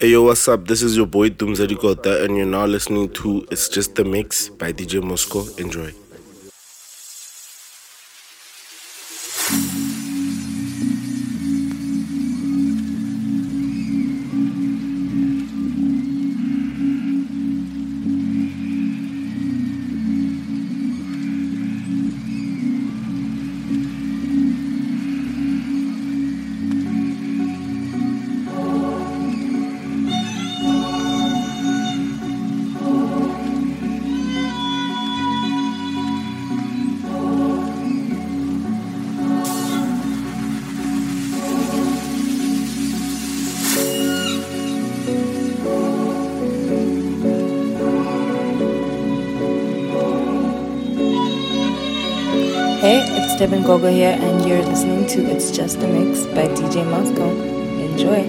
Hey yo, what's up? This is your boy Dumzadi Kota, and you're now listening to It's Just the Mix by DJ Mosco. Enjoy. Devin Gogo here, and you're listening to It's Just a Mix by DJ Mosco. Enjoy.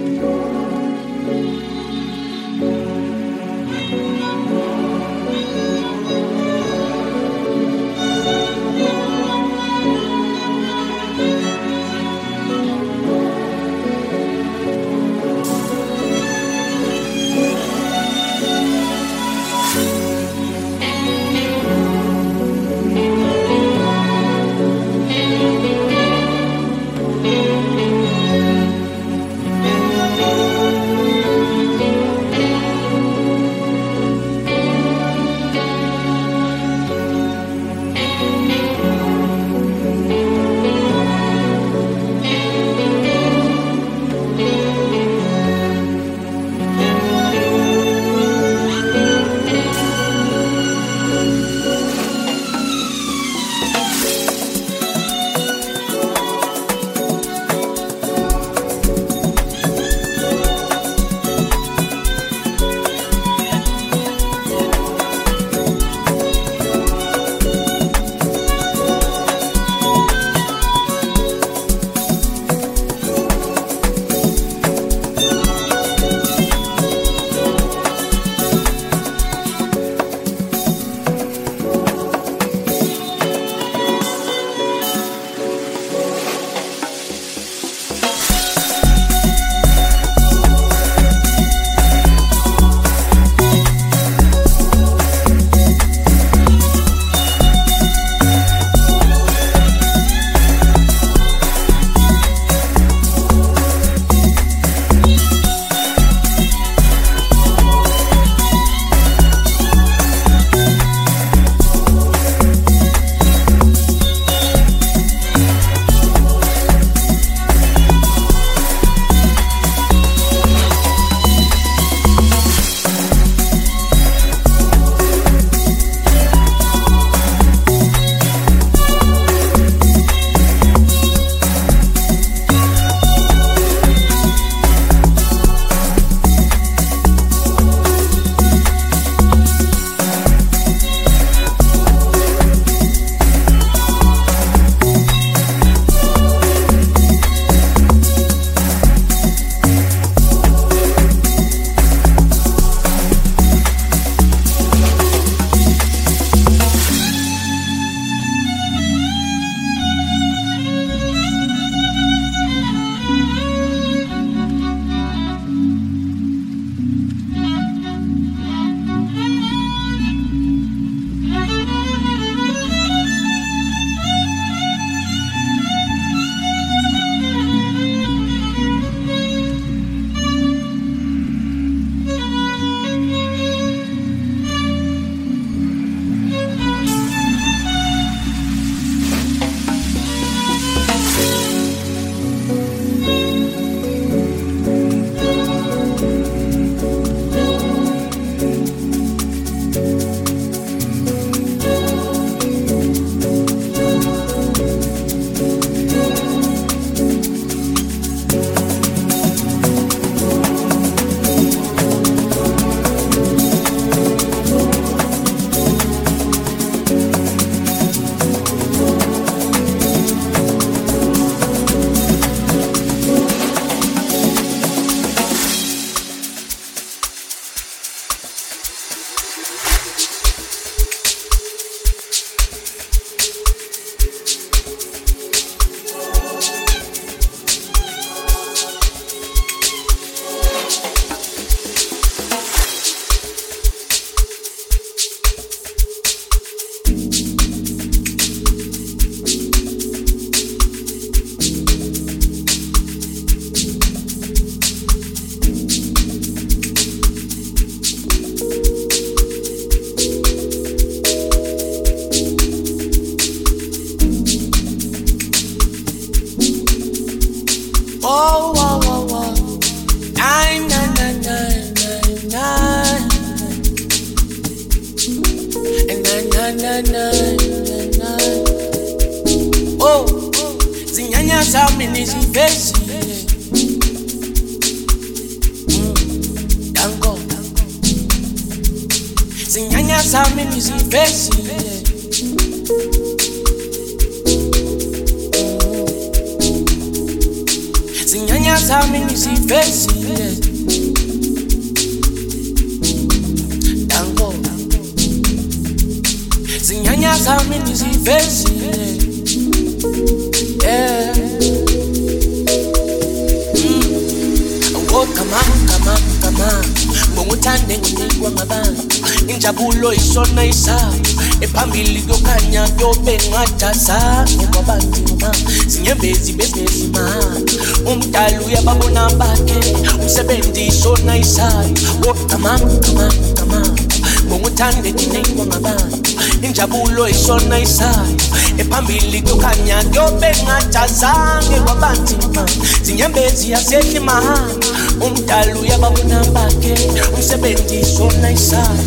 eloishona isayo ephambili kukhanya kuyobengajazange kwaba nzima zinyembezi yasethi mahanga umdala uyababona bakhe umsebenzi sona isayo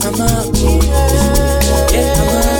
Come up, yeah, eh, come up.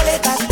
boletas.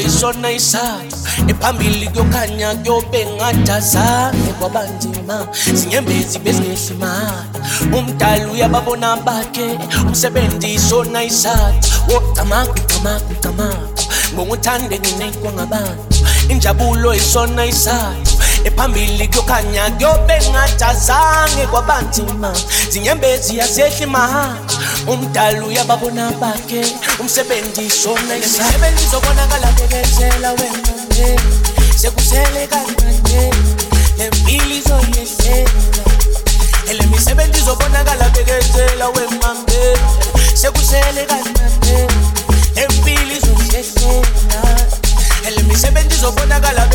okuyisona isapho ephambili kuyokhanya kuyobe ngadazane kwabanzima zinyembezi bezingehla imali umdali uyababona bakhe umsebenzi isona isathu wocamaka ucamaka ucamaka ngokuthande nginikwa ngabantu injabulo isona isathu ephambili kuyokhanya kuyobe ngadazane kwabanzima zinyembezi yasehla imali umdali uyababona bakhe umsebenzi isona isasebenzi izobonakala bekezela wengane sekusele kancane le mpilo izoyehlela. Ele misebenzi izobonakala bekezela wengane sekusele kancane le mpilo izoyehlela. Ele misebenzi izobonakala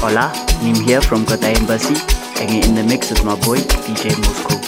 Hola, Nim here from Qatar Embassy, and in the mix is my boy DJ Mosco.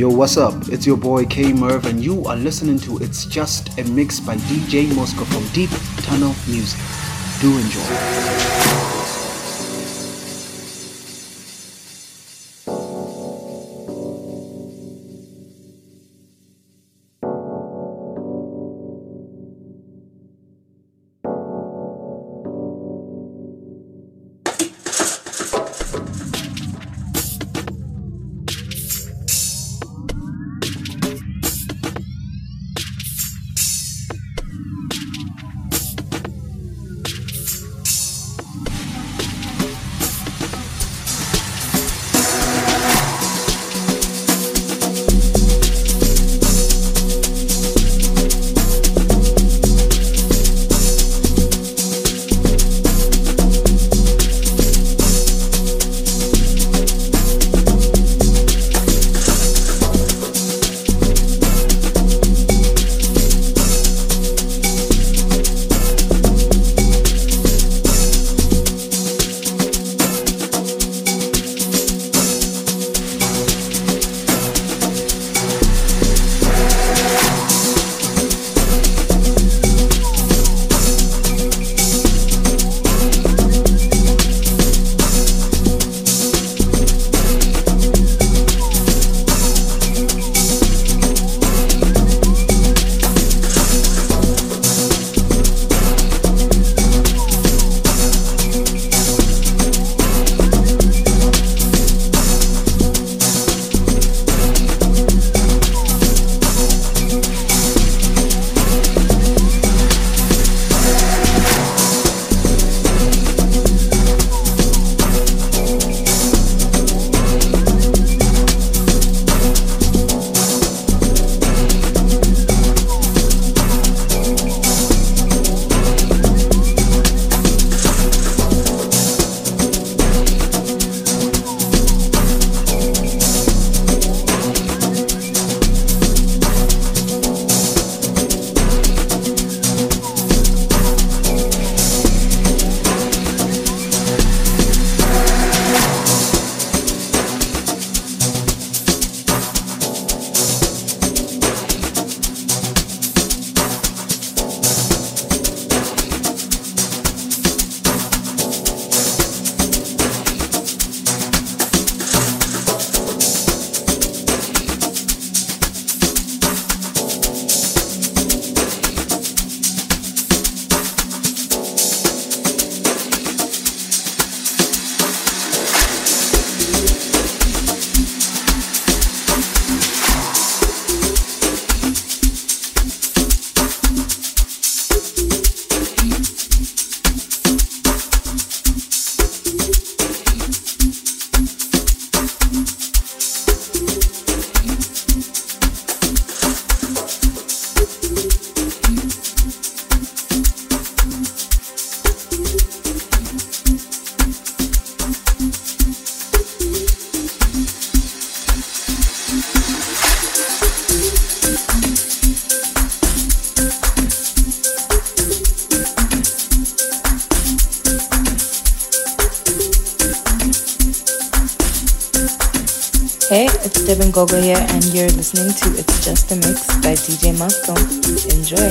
Yo, what's up? It's your boy K Merv, and you are listening to It's Just a Mix by DJ Mosco from Deep Tunnel Music. Do enjoy. Hey, it's Devin Gogo here, and you're listening to It's Just a Mix by DJ Mosco. Enjoy.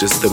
Just a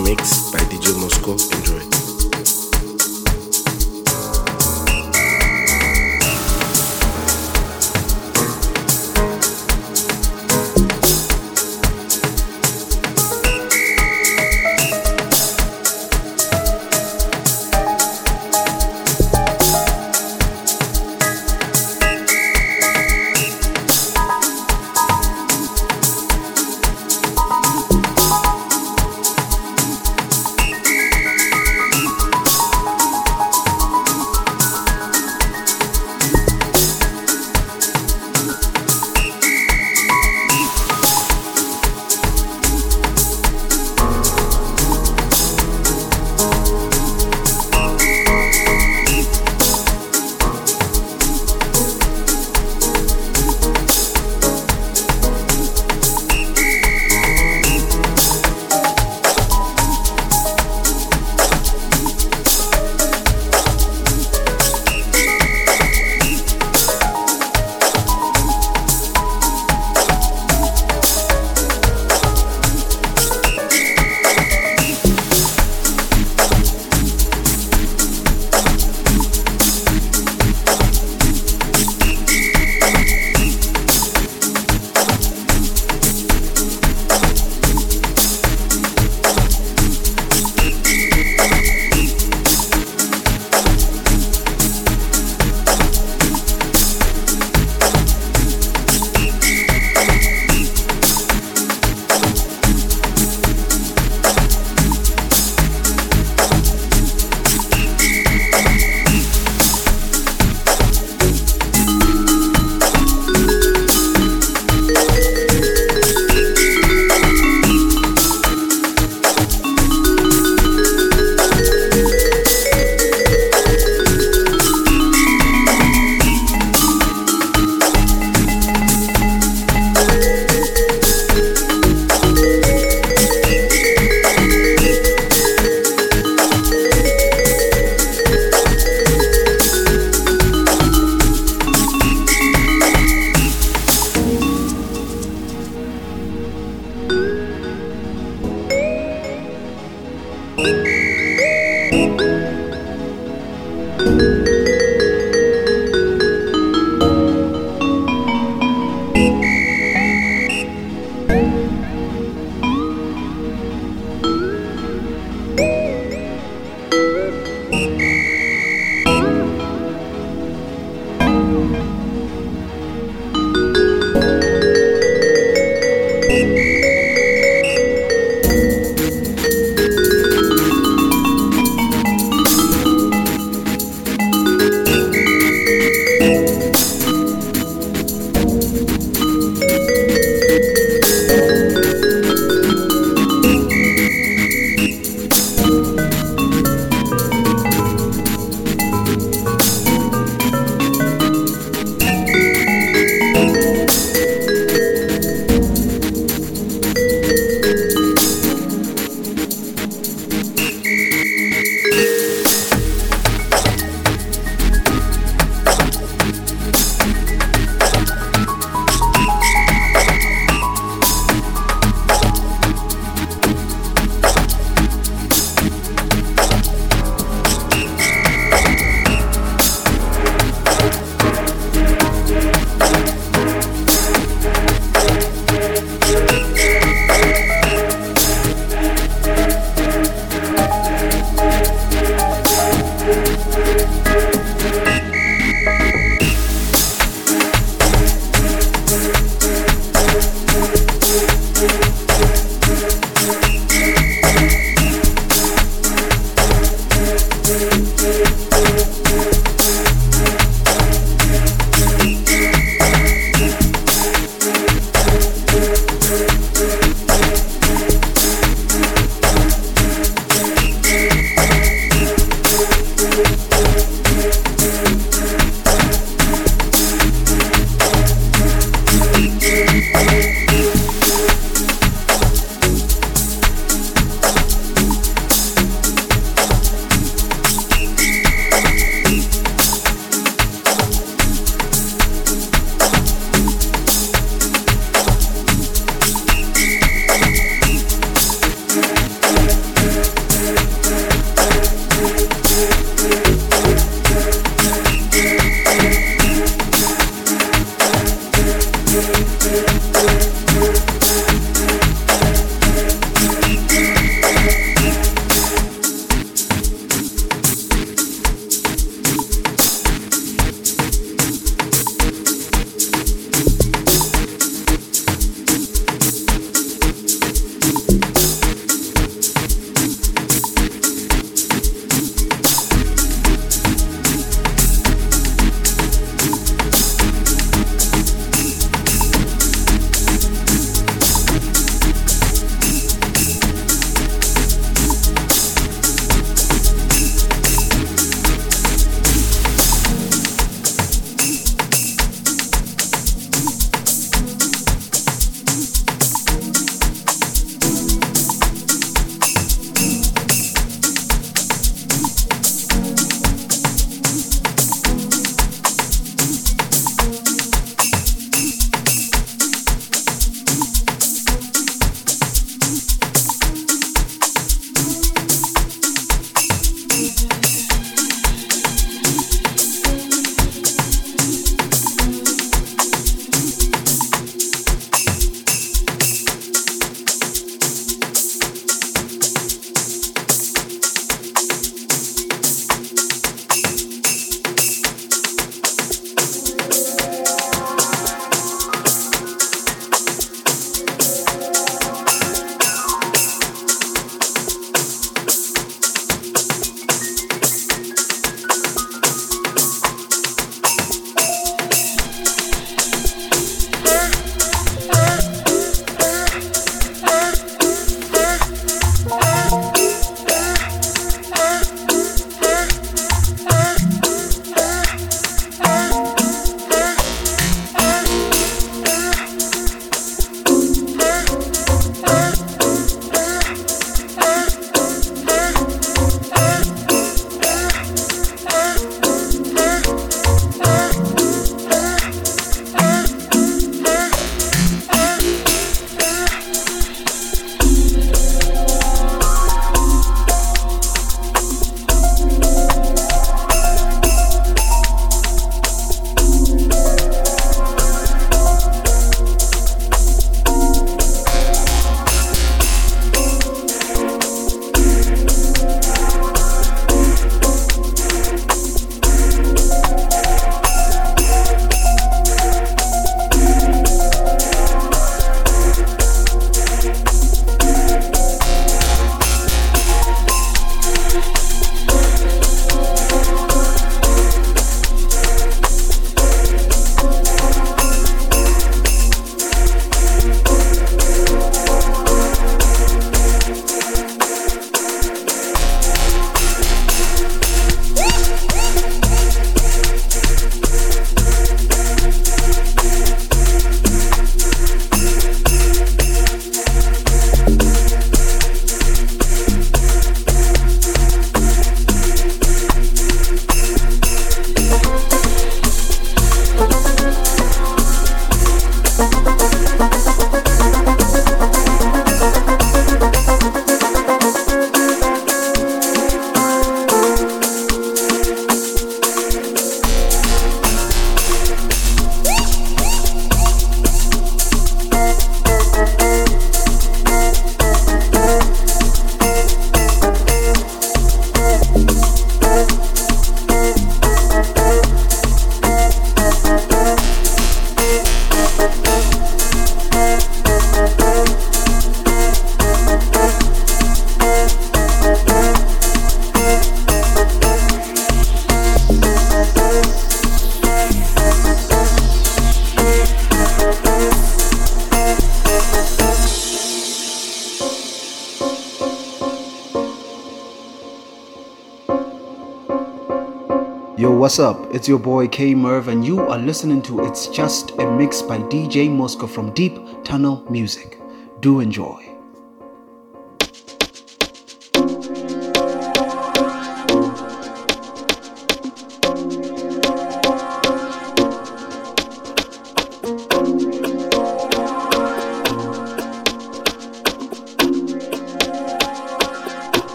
It's your boy K Merv, and you are listening to It's Just a Mix by DJ Mosco from Deep Tunnel Music. Do enjoy.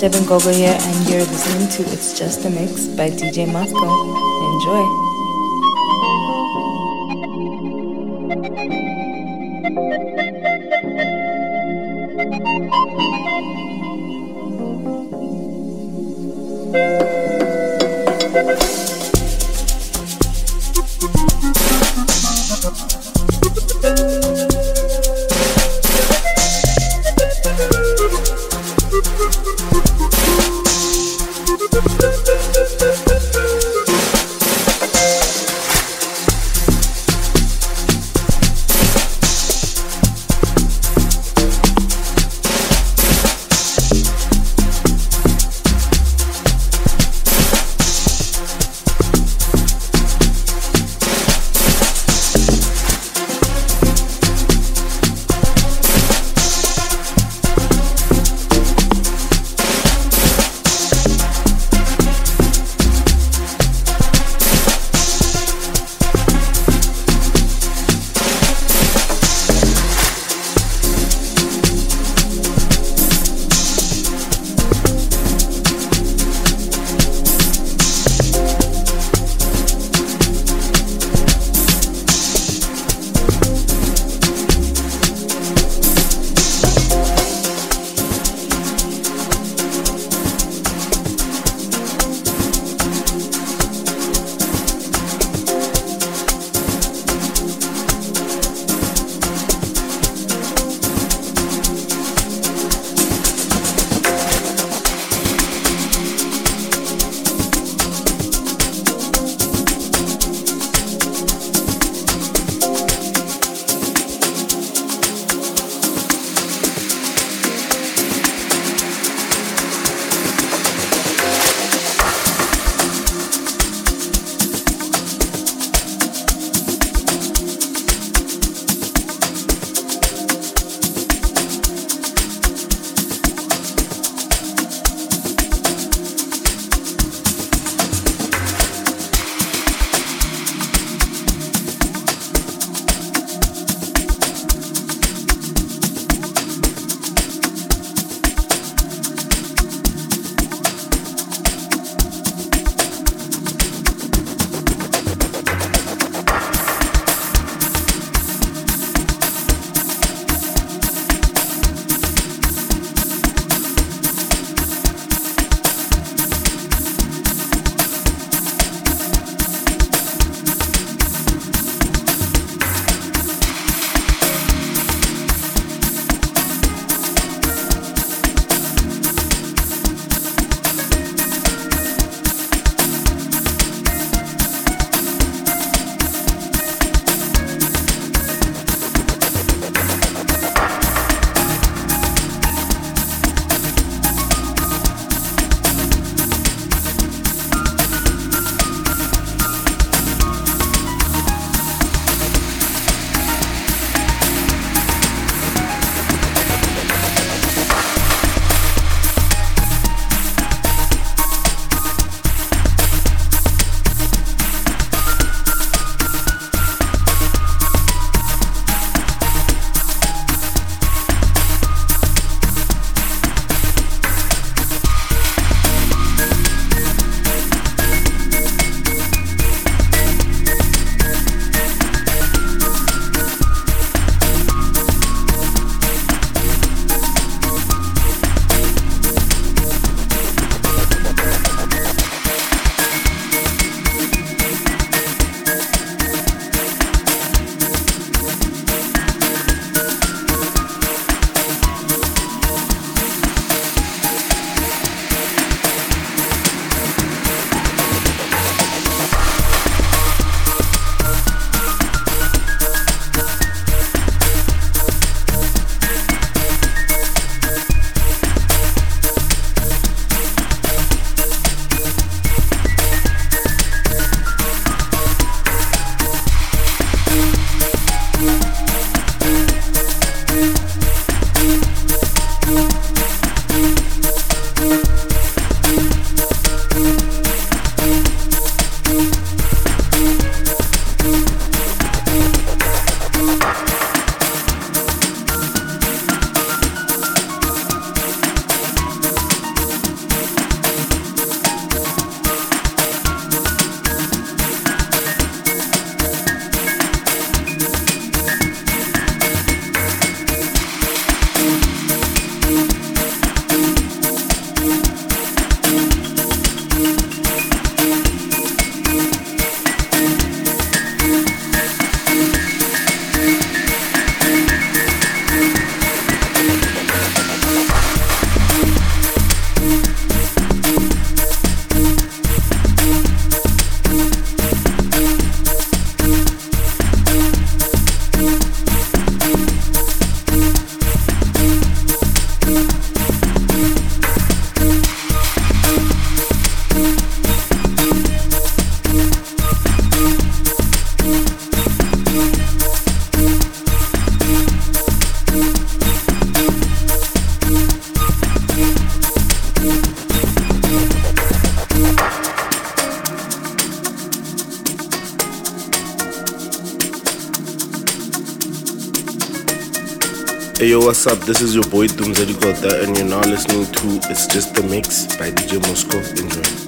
Devin Gogo here, and you're listening to It's Just a Mix by DJ Mosco. Enjoy. What's up? This is your boy Dumzadi Kota, and you're now listening to It's Just the Mix by DJ Mosco. Enjoy.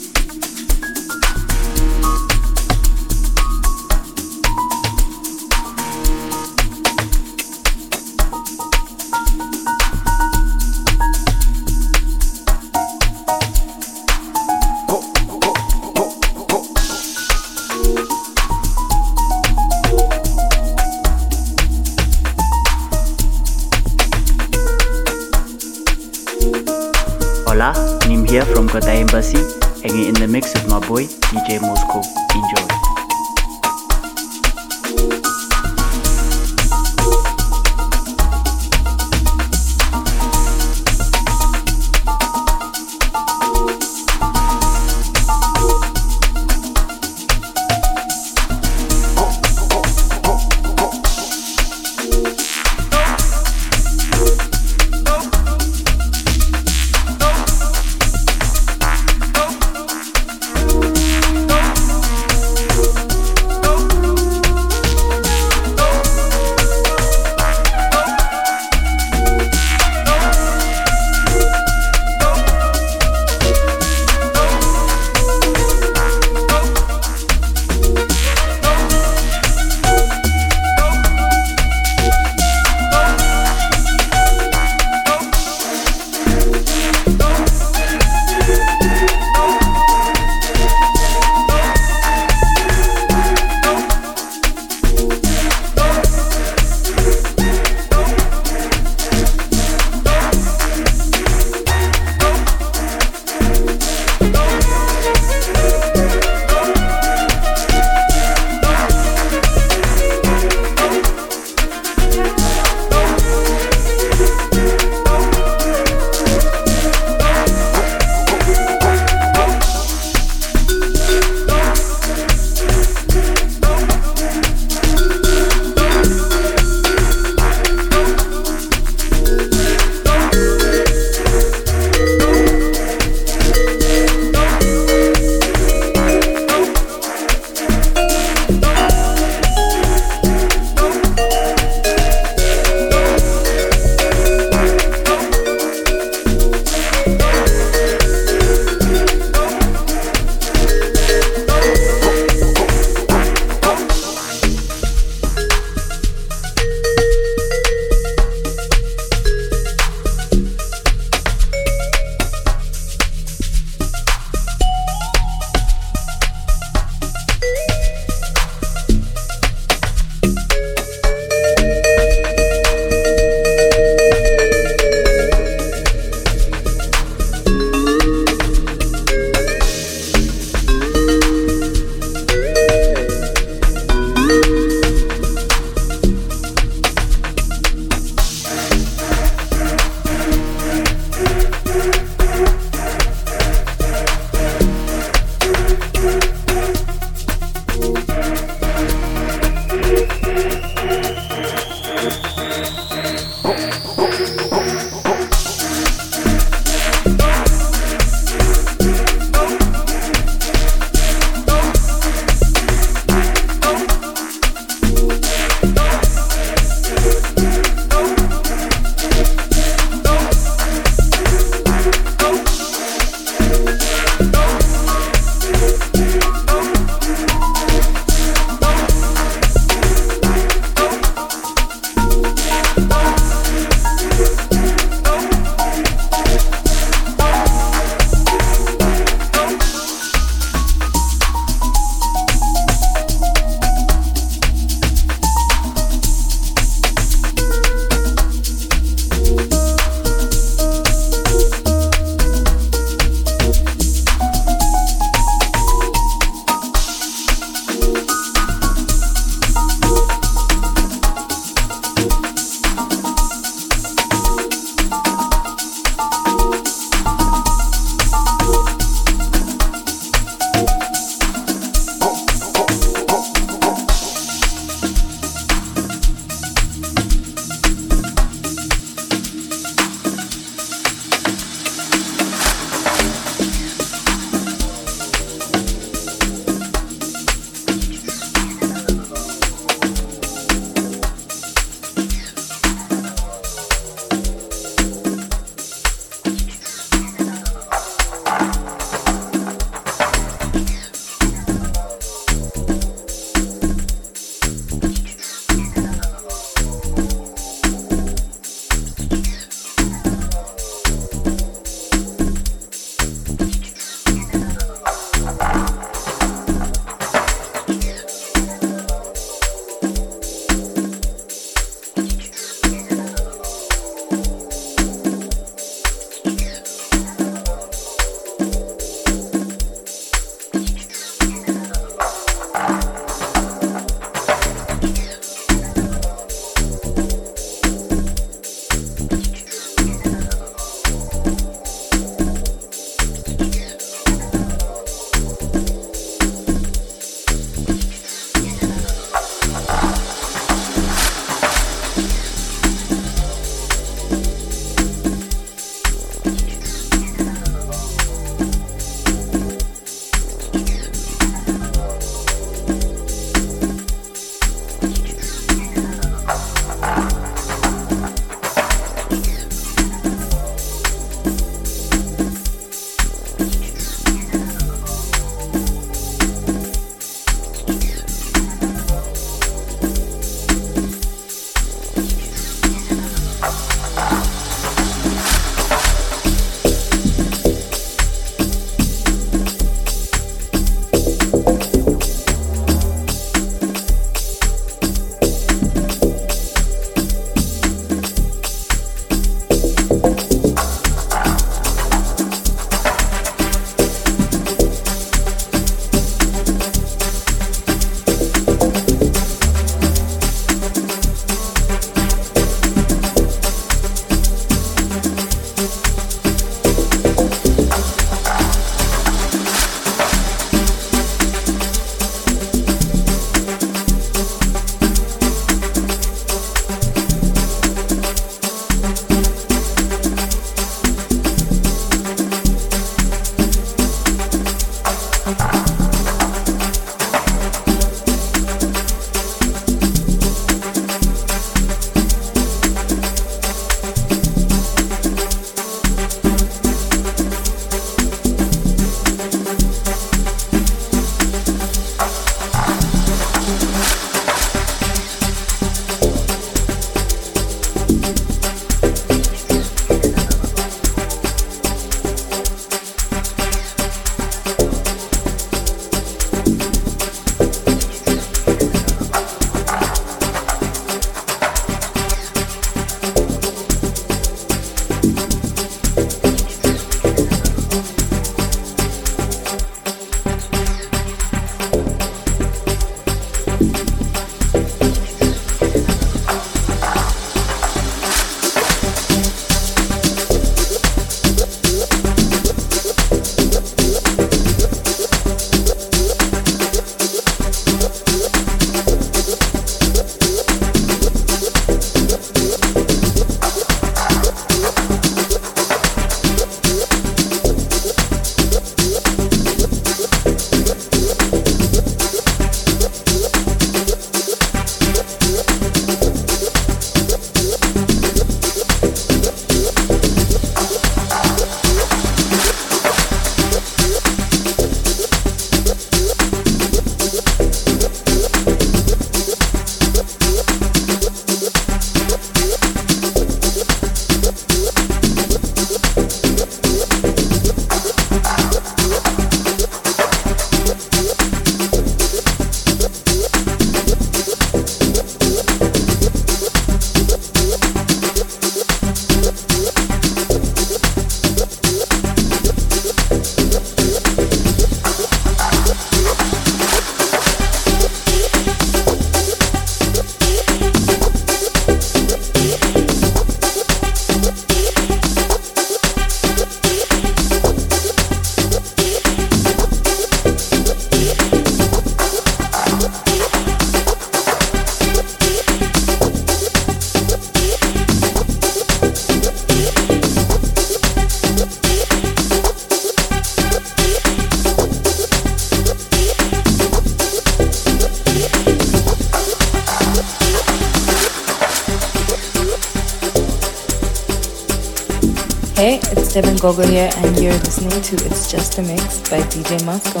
Devin Gogo here, and you're listening to It's Just a Mix by DJ Mosco.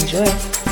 Enjoy.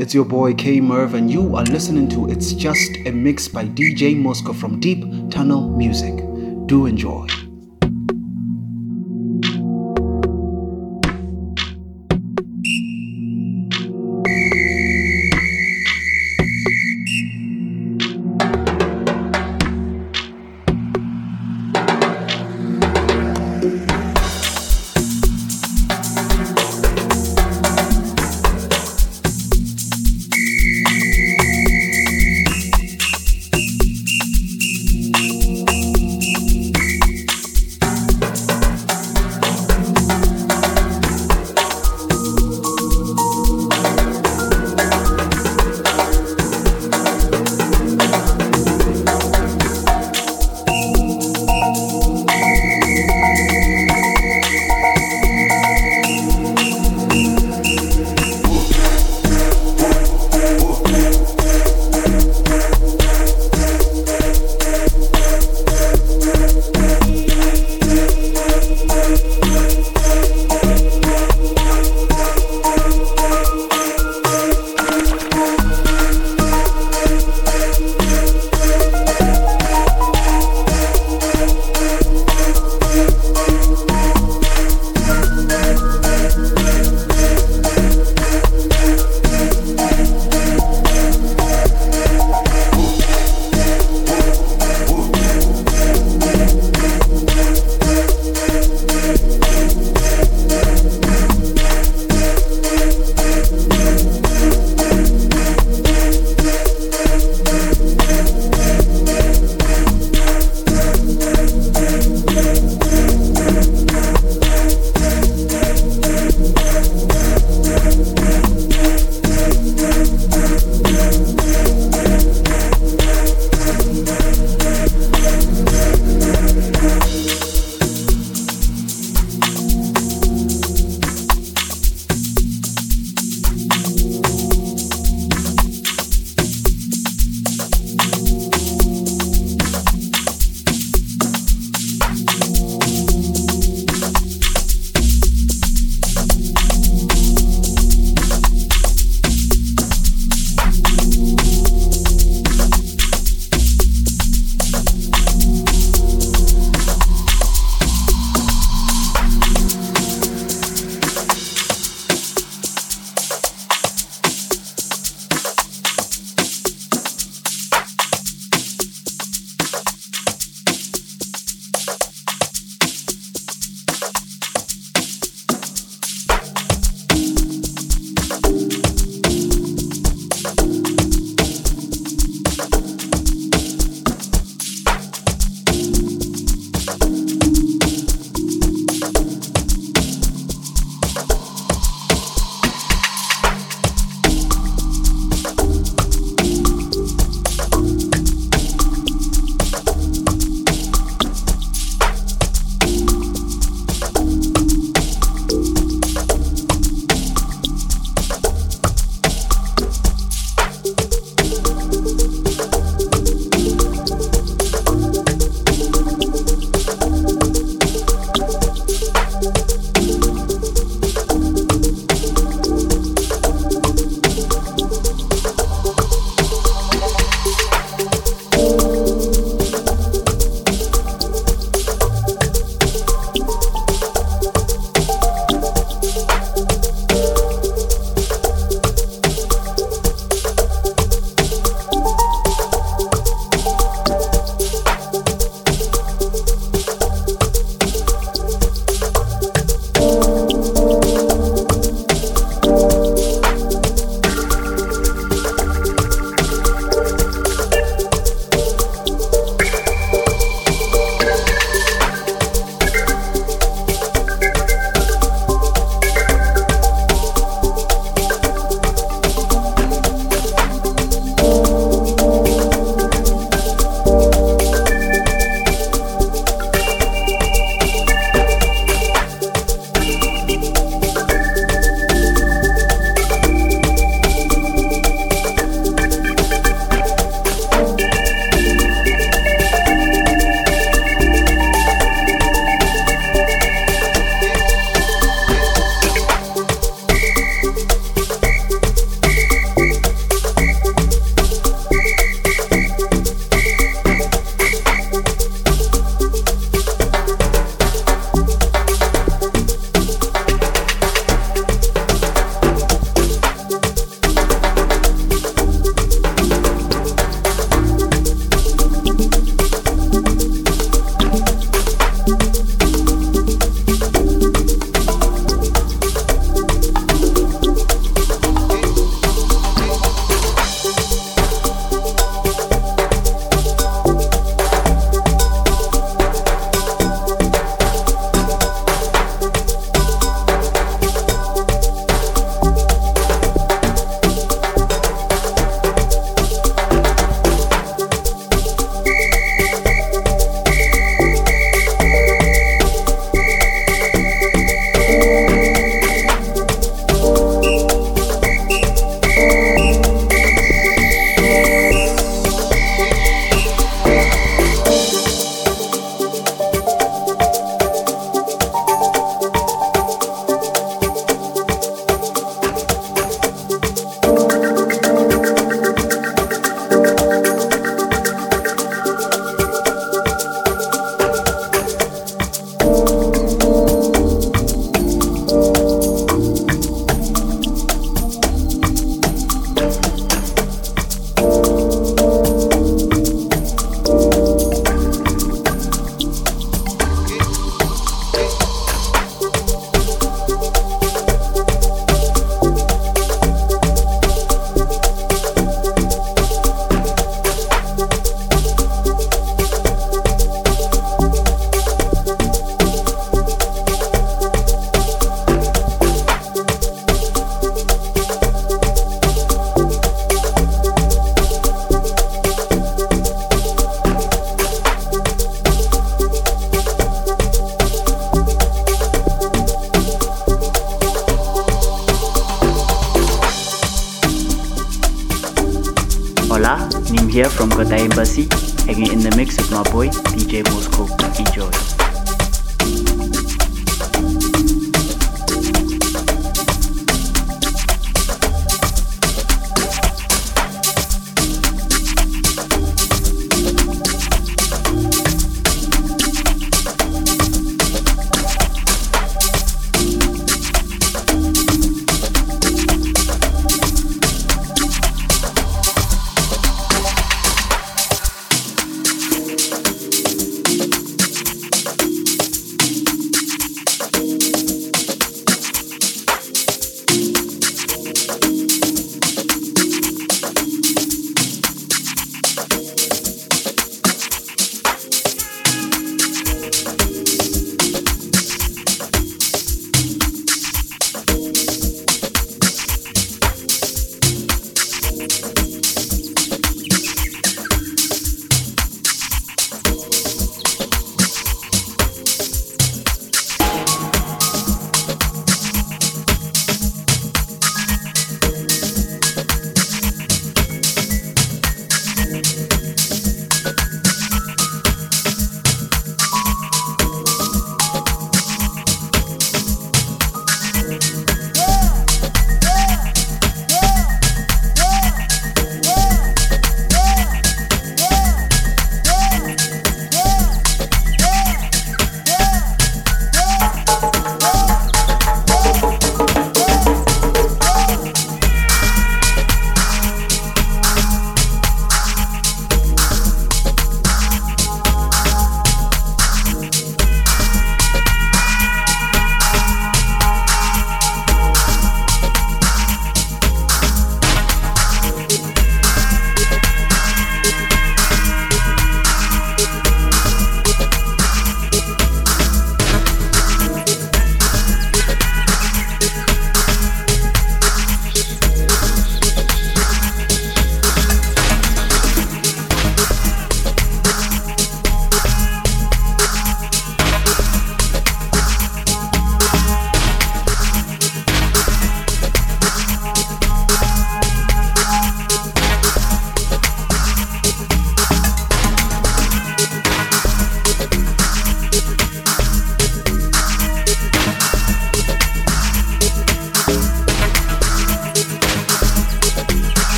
It's your boy K Merv, and you are listening to It's Just a Mix by DJ Mosco from Deep Tunnel Music. Do enjoy.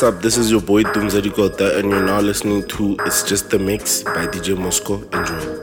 What's up? This is your boy Dumzadi Kota, and you're now listening to It's Just the Mix by DJ Mosco. Enjoy.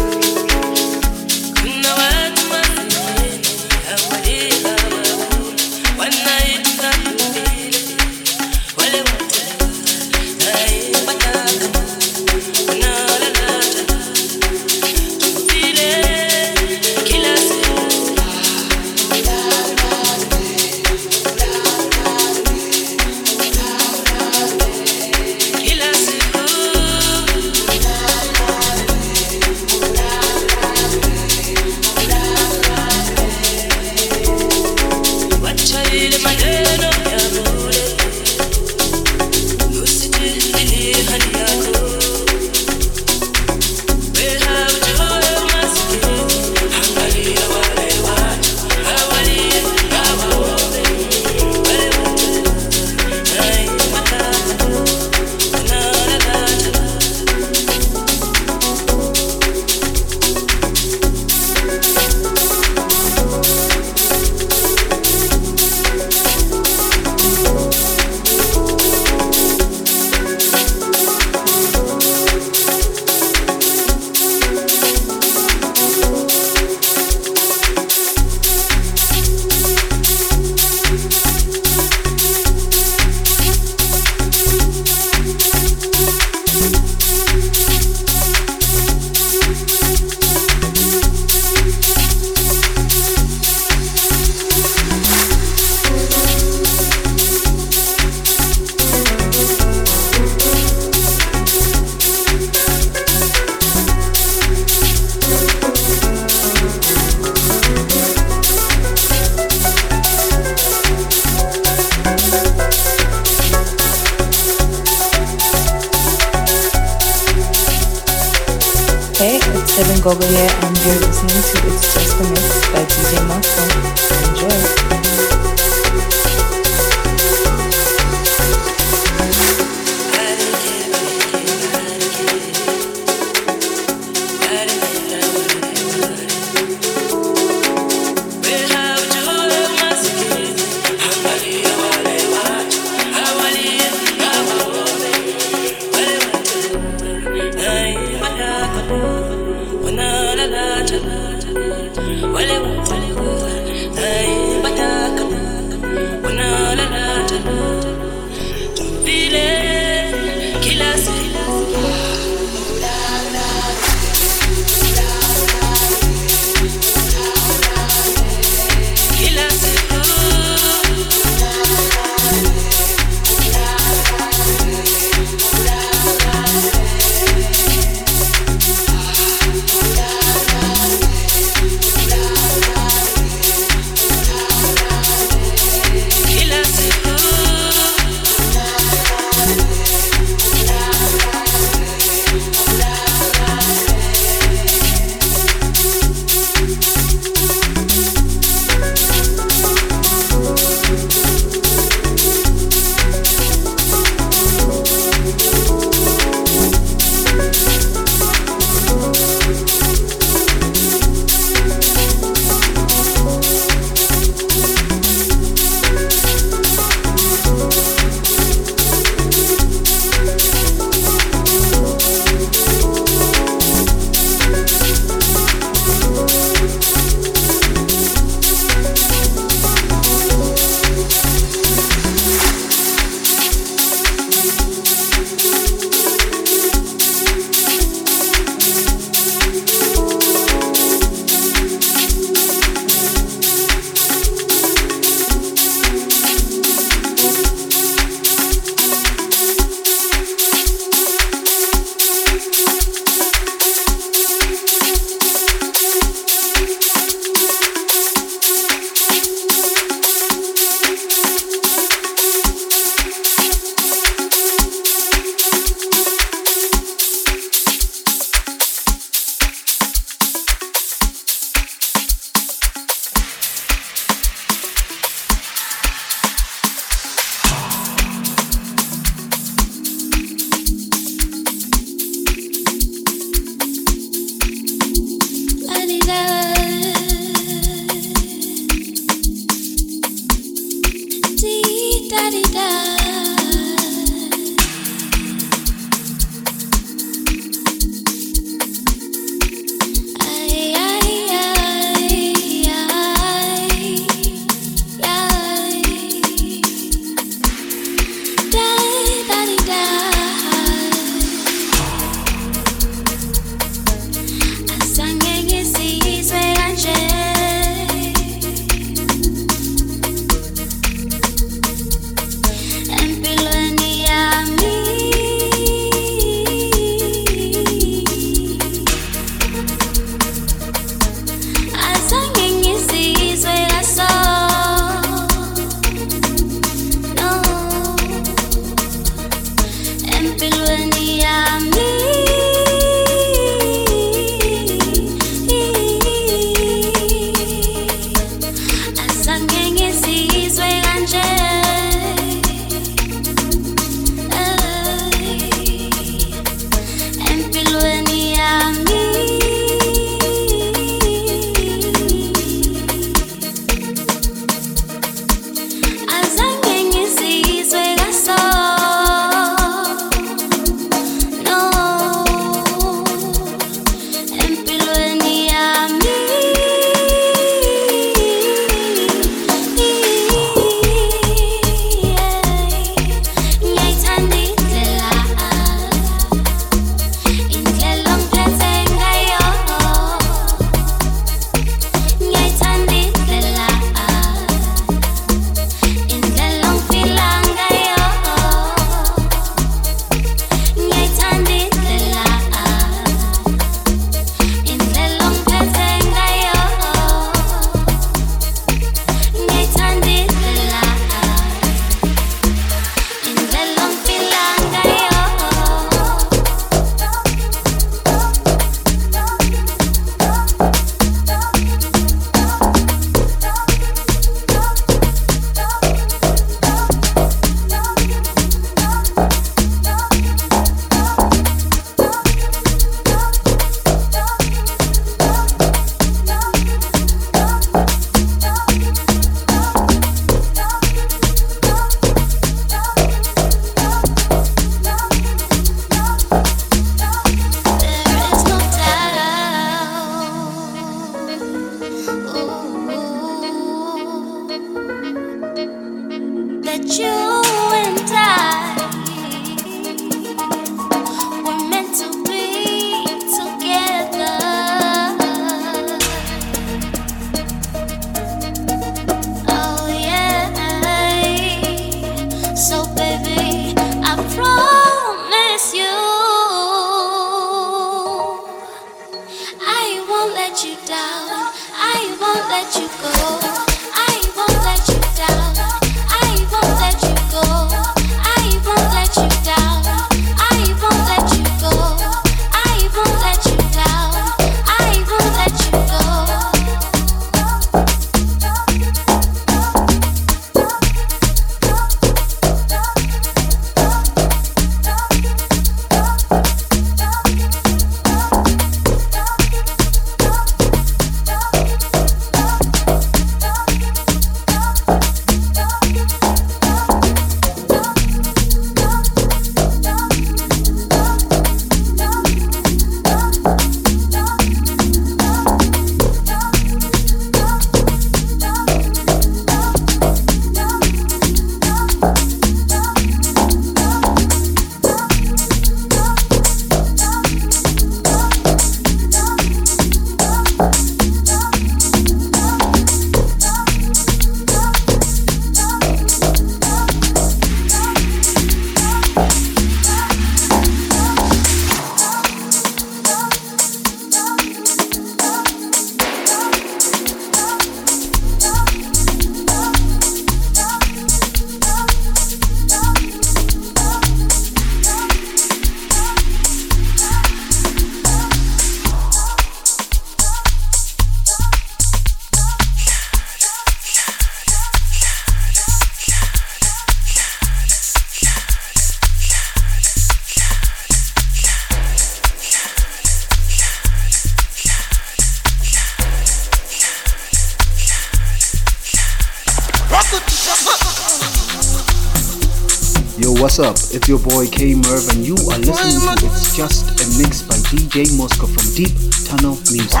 Your boy K Merv, and you are listening to It's Just a Mix by DJ Mosco from Deep Tunnel Music.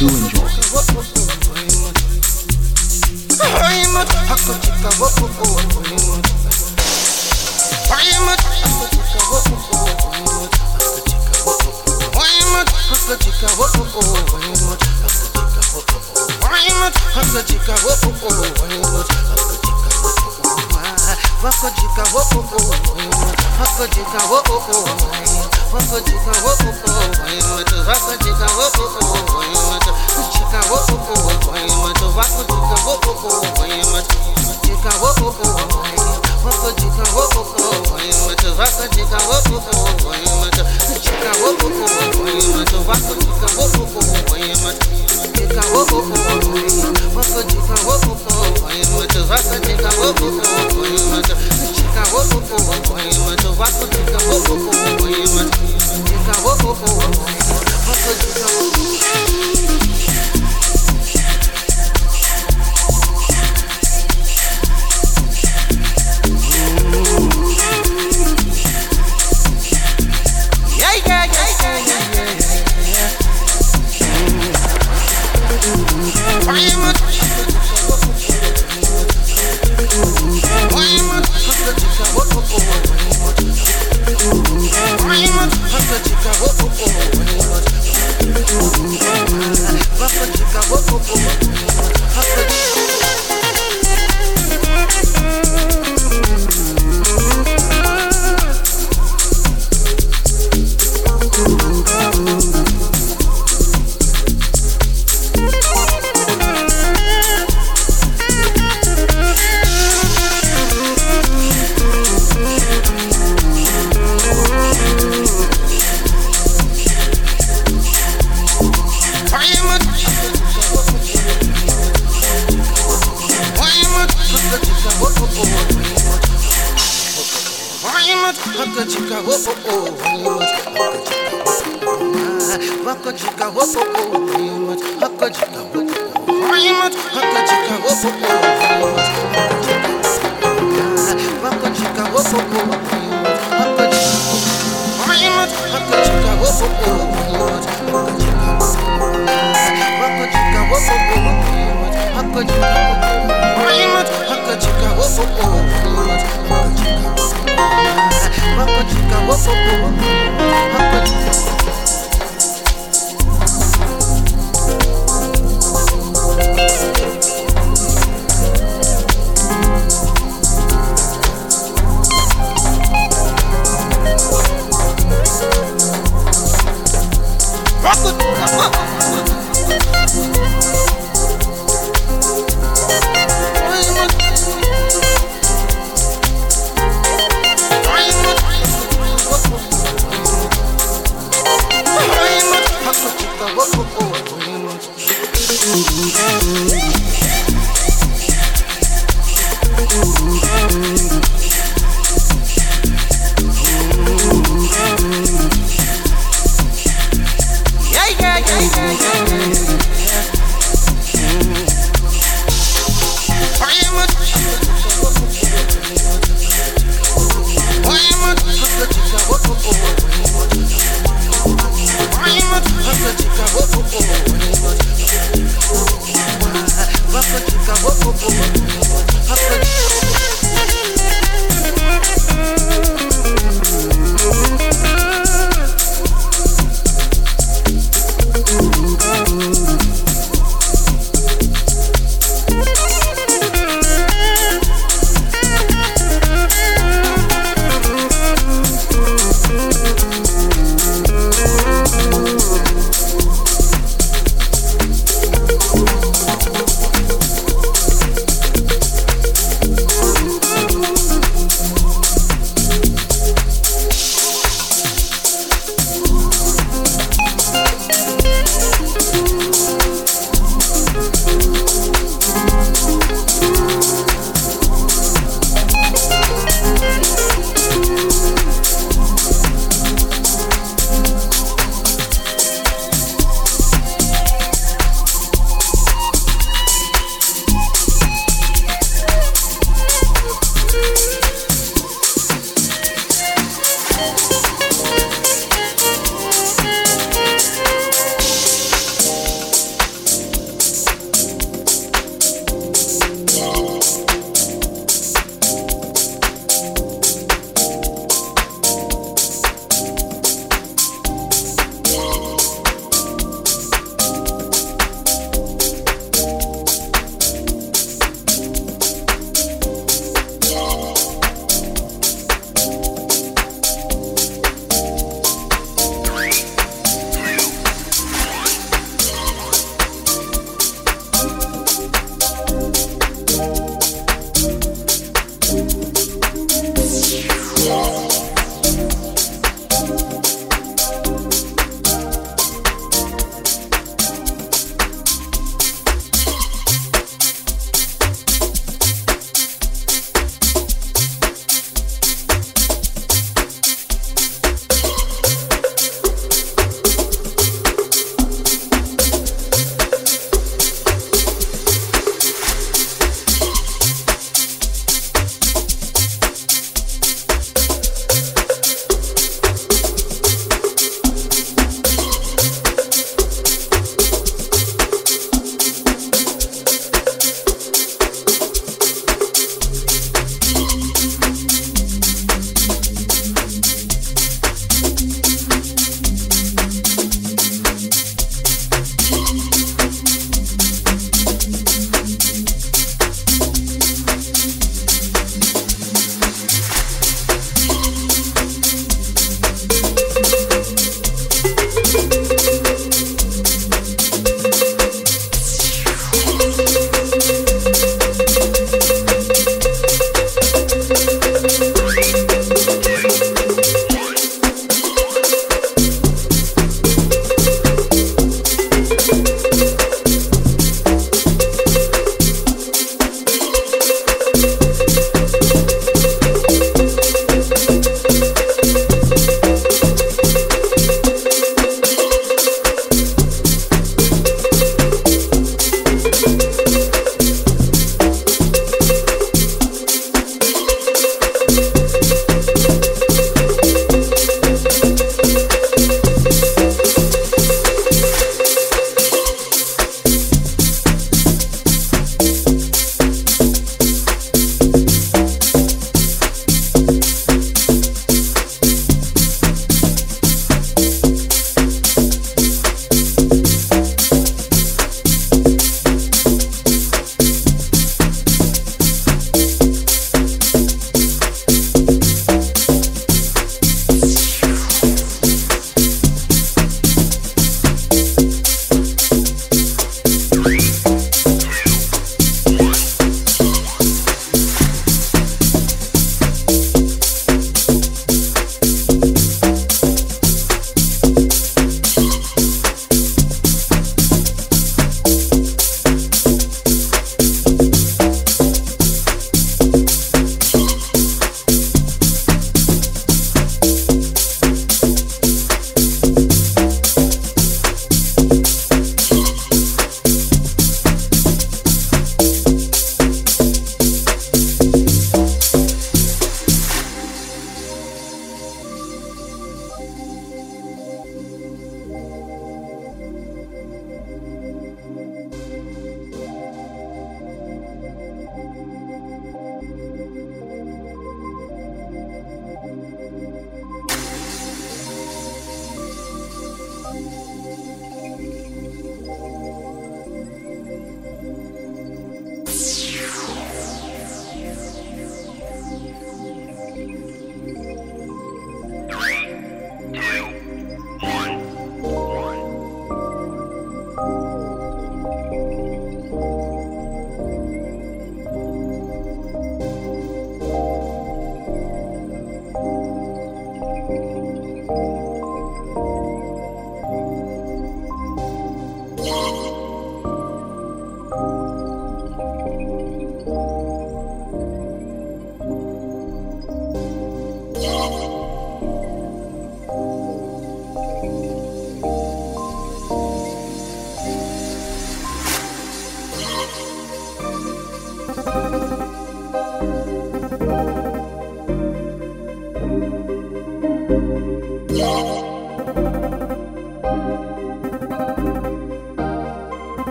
Do enjoy. vaca de carro, oh, oh, oh. Vaca de carro, oh, oh, oh. Vaca de carro, oh, oh, oh. De carro, oh, oh, oh. Vaca de carro, oh, oh, oh. De carro, oh, oh, oh. Vaca de carro, oh, oh, oh. Vaca de carro, oh, oh, oh. De carro, oh, oh, oh. Vaca de carro, oh, oh, oh. De carro, oh, oh, oh. Vaca de carro, oh, oh, oh. Vaca de carro, oh, oh, oh. Rock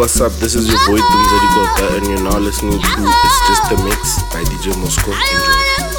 what's up? This is your boy Tumzari Kota, and you're now listening to It's Just a Mix by DJ Mosco. Enjoy.